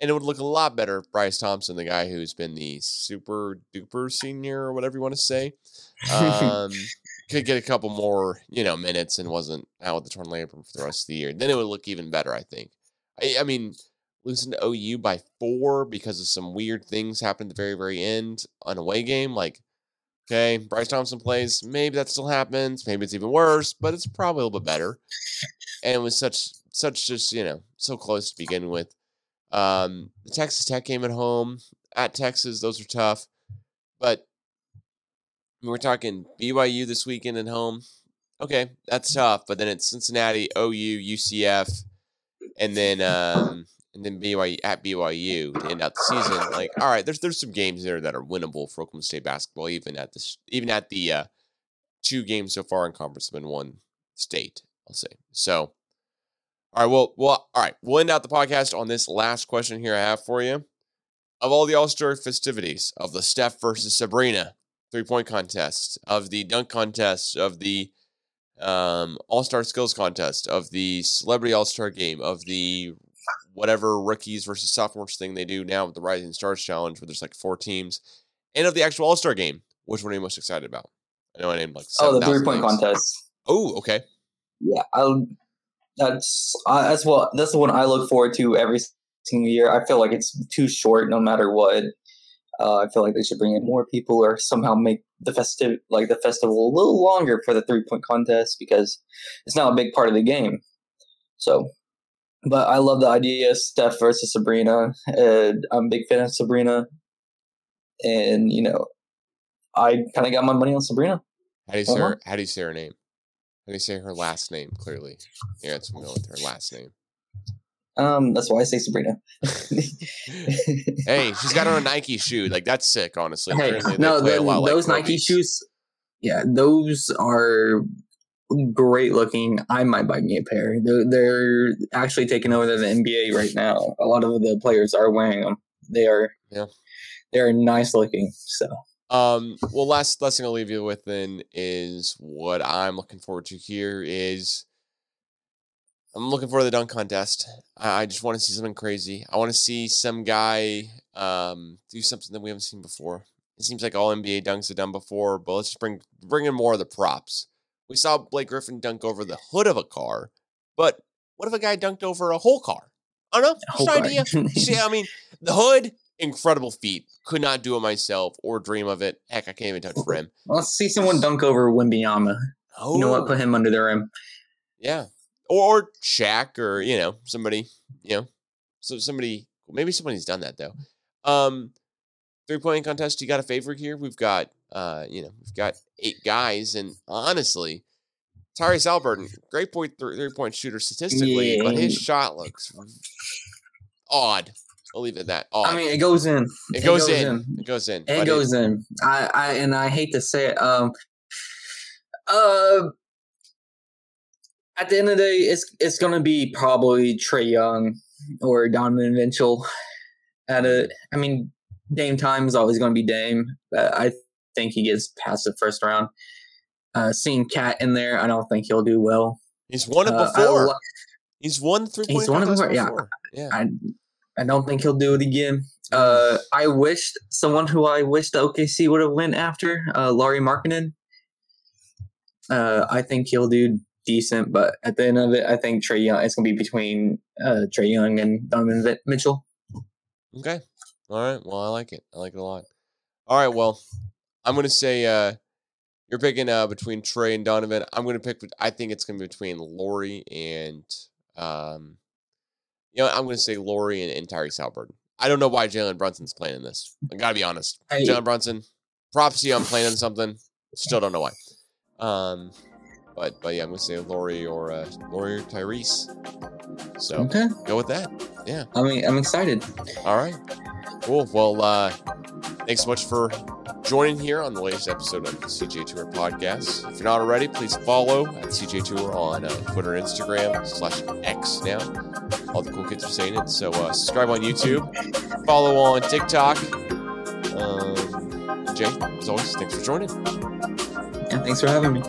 Speaker 1: And it would look a lot better if Bryce Thompson, the guy who's been the super duper senior or whatever you want to say, um, could get a couple more, you know, minutes and wasn't out with the torn labrum for the rest of the year. Then it would look even better, I think. I, I mean, losing to OU by four because of some weird things happened at the very, very end on a away game. Like, okay, Bryce Thompson plays. Maybe that still happens. Maybe it's even worse, but it's probably a little bit better. And with such, such just, you know, so close to begin with. Um, the Texas Tech game at home, at Texas, those are tough. But we're talking BYU this weekend at home. Okay, that's tough. But then it's Cincinnati, OU, UCF, and then um, and then BYU at BYU to end out the season. Like, all right, there's there's some games there that are winnable for Oklahoma State basketball, even at this even at the uh, two games so far in conference have been one state. I'll say so. All right, well, well, all right. We'll end out the podcast on this last question here I have for you. Of all the All Star festivities of the Steph versus Sabrina three point contest, of the dunk contest, of the um, All Star Skills contest, of the Celebrity All Star game, of the whatever rookies versus sophomores thing they do now with the Rising Stars Challenge, where there's like four teams, and of the actual All Star game. Which one are you most excited about? I know I named like
Speaker 2: Oh, the three point
Speaker 1: names.
Speaker 2: contest.
Speaker 1: Oh, okay.
Speaker 2: Yeah, I. That's uh, that's what that's the one I look forward to every single year. I feel like it's too short, no matter what. Uh, I feel like they should bring in more people or somehow make the festive like the festival a little longer for the three point contest because it's now a big part of the game. So, but I love the idea of Steph versus Sabrina. And I'm a big fan of Sabrina, and you know, I kind of got my money on Sabrina.
Speaker 1: How do you say
Speaker 2: Uh-huh.
Speaker 1: her, how do you say her name? How do you say her last name? Clearly, yeah, it's familiar with her last name.
Speaker 2: Um, that's why I say Sabrina.
Speaker 1: Hey, she's got her own Nike shoe. Like that's sick, honestly.
Speaker 2: Hey,
Speaker 1: Apparently,
Speaker 2: no, the-
Speaker 1: lot like
Speaker 2: those Nike
Speaker 1: Kobe's.
Speaker 2: shoes. Yeah, those are great looking. I might buy me a pair. They're, they're actually taking over the NBA right now. A lot of the players are wearing them. They are.
Speaker 1: Yeah.
Speaker 2: They are nice looking. So
Speaker 1: Um, well, last last thing I'll leave you with then is what I'm looking forward to here is I'm looking forward to the dunk contest. I, I just want to see something crazy. I want to see some guy um do something that we haven't seen before. It seems like all NBA dunks have done before, but let's just bring bring in more of the props. We saw Blake Griffin dunk over the hood of a car, but what if a guy dunked over a whole car? I don't know. An idea. See, I mean, the hood, incredible feat. Could not do it myself or dream of it. Heck, I can't even touch the rim.
Speaker 2: Let's see someone dunk over Wembanyama.
Speaker 1: Oh,
Speaker 2: You know what? Put him under the rim.
Speaker 1: Yeah, or, or Shaq, or you know somebody, you know, so somebody. Maybe somebody's done that though. Um, three point contest. You got a favorite here? We've got, uh, you know, we've got eight guys, and honestly, Tyrese Haliburton, great point three point shooter statistically, but his shot looks odd. I'll leave it at that. Odd.
Speaker 2: I mean, it goes in.
Speaker 1: it, goes, in. It goes in.
Speaker 2: It
Speaker 1: but
Speaker 2: goes in. I, I and I hate to say it. Um, uh, at the end of the day, it's it's gonna be probably Trae Young or Donovan Mitchell. At a, I mean, Dame time is always gonna be Dame. But I think he gets past the first round. Uh, seeing KAT in there, I don't think he'll do well.
Speaker 1: He's won it
Speaker 2: Uh,
Speaker 1: before.
Speaker 2: lo-
Speaker 1: He's won three
Speaker 2: He's won it before, yeah.
Speaker 1: Yeah.
Speaker 2: I I don't think he'll do it again. Uh, I wish someone who I wish the OKC would have went after, uh, Lauri Markkanen. Uh, I think he'll do decent, but at the end of it, I think Trae Young. It's gonna be between uh, Trae Young and Donovan Mitchell.
Speaker 1: Okay. All right. Well, I like it. I like it a lot. All right. Well, I'm gonna say uh, you're picking uh, between Trae and Donovan. I'm gonna pick. I think it's gonna be between Lauri and um, you know, I'm gonna say Lauri and, and Tyrese Haliburton. I don't know why Jalen Brunson's playing in this. I gotta be honest.
Speaker 2: Hey.
Speaker 1: Jalen Brunson, props to you on playing in something. Still don't know why. Um, but but yeah, I'm gonna say Lauri or uh, Lauri or Tyrese. So
Speaker 2: Okay,
Speaker 1: go with that. Yeah.
Speaker 2: I mean, I'm excited.
Speaker 1: All right. Cool. Well, uh, thanks so much for joining here on the latest episode of the CGA Tour podcast. If you're not already, please follow at CGA Tour on uh, Twitter Instagram slash X now. All the cool kids are saying it. So uh, subscribe on YouTube, follow on TikTok. Um, Jay, as always, thanks for joining.
Speaker 2: And thanks for having me.